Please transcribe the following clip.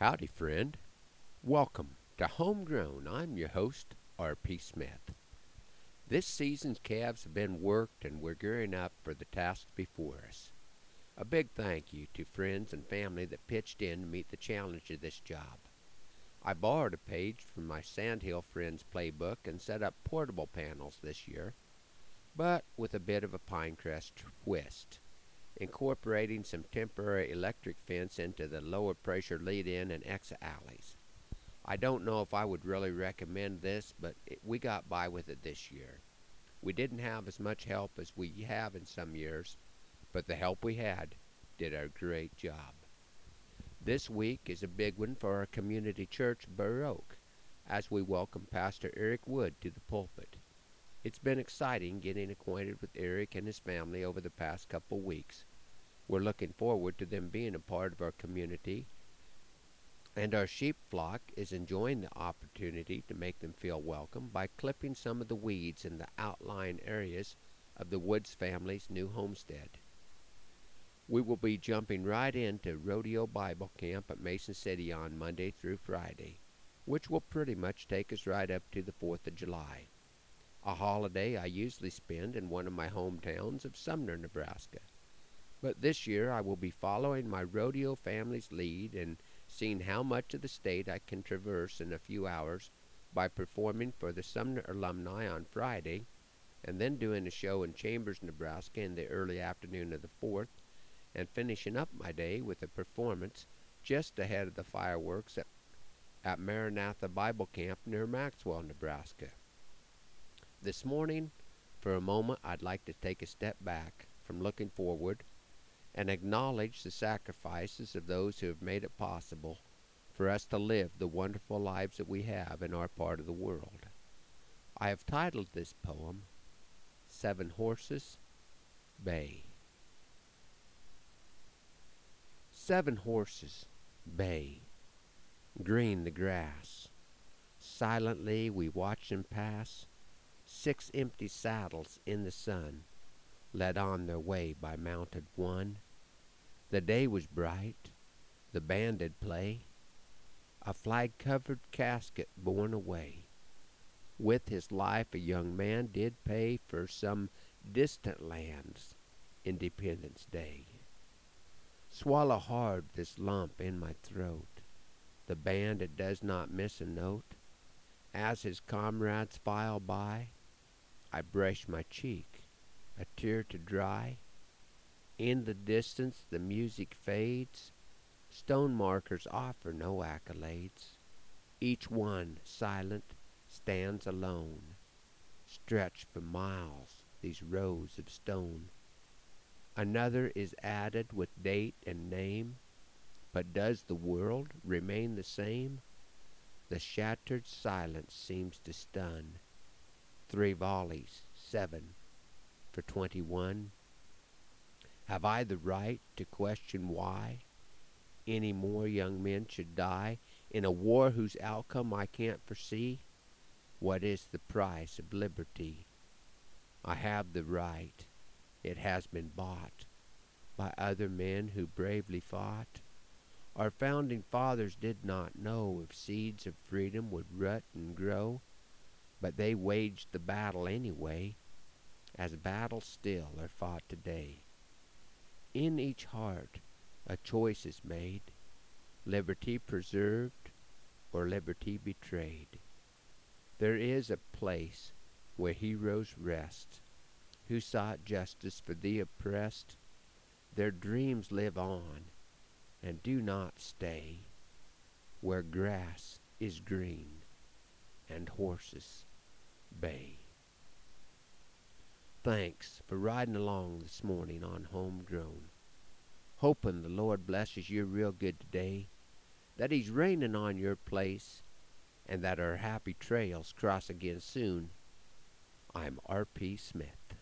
Howdy, friend. Welcome to Homegrown. I'm your host, R.P. Smith. This season's calves have been worked and we're gearing up for the task before us. A big thank you to friends and family that pitched in to meet the challenge of this job. I borrowed a page from my Sandhill Friends playbook and set up portable panels this year, but with a bit of a Pinecrest twist incorporating some temporary electric fence into the lower pressure lead in and exit alleys. I don't know if I would really recommend this, but it, we got by with it this year. We didn't have as much help as we have in some years, but the help we had did a great job. This week is a big one for our community church, Baroque, as we welcome Pastor Eric Wood to the pulpit. It's been exciting getting acquainted with Eric and his family over the past couple weeks. We're looking forward to them being a part of our community, and our sheep flock is enjoying the opportunity to make them feel welcome by clipping some of the weeds in the outlying areas of the Woods family's new homestead. We will be jumping right into Rodeo Bible Camp at Mason City on Monday through Friday, which will pretty much take us right up to the 4th of July a holiday I usually spend in one of my hometowns of Sumner, Nebraska. But this year I will be following my rodeo family's lead and seeing how much of the state I can traverse in a few hours by performing for the Sumner alumni on Friday and then doing a show in Chambers, Nebraska in the early afternoon of the 4th and finishing up my day with a performance just ahead of the fireworks at, at Maranatha Bible Camp near Maxwell, Nebraska. This morning, for a moment, I'd like to take a step back from looking forward and acknowledge the sacrifices of those who have made it possible for us to live the wonderful lives that we have in our part of the world. I have titled this poem, Seven Horses Bay. Seven horses bay, green the grass. Silently we watch them pass Six empty saddles in the sun, led on their way by mounted one. The day was bright, the band did play, a flag covered casket borne away. With his life a young man did pay for some distant land's Independence Day. Swallow hard this lump in my throat. The band it does not miss a note. As his comrades file by, I brush my cheek, a tear to dry. In the distance the music fades. Stone markers offer no accolades. Each one, silent, stands alone. Stretch for miles these rows of stone. Another is added with date and name. But does the world remain the same? The shattered silence seems to stun three volleys, seven for twenty-one. Have I the right to question why any more young men should die in a war whose outcome I can't foresee? What is the price of liberty? I have the right. It has been bought by other men who bravely fought. Our founding fathers did not know if seeds of freedom would rut and grow but they waged the battle anyway, as battles still are fought today. In each heart a choice is made, liberty preserved or liberty betrayed. There is a place where heroes rest, who sought justice for the oppressed. Their dreams live on and do not stay, where grass is green and horses Bay. Thanks for riding along this morning on Homegrown. Hoping the Lord blesses you real good today, that He's raining on your place, and that our happy trails cross again soon. I'm R.P. Smith.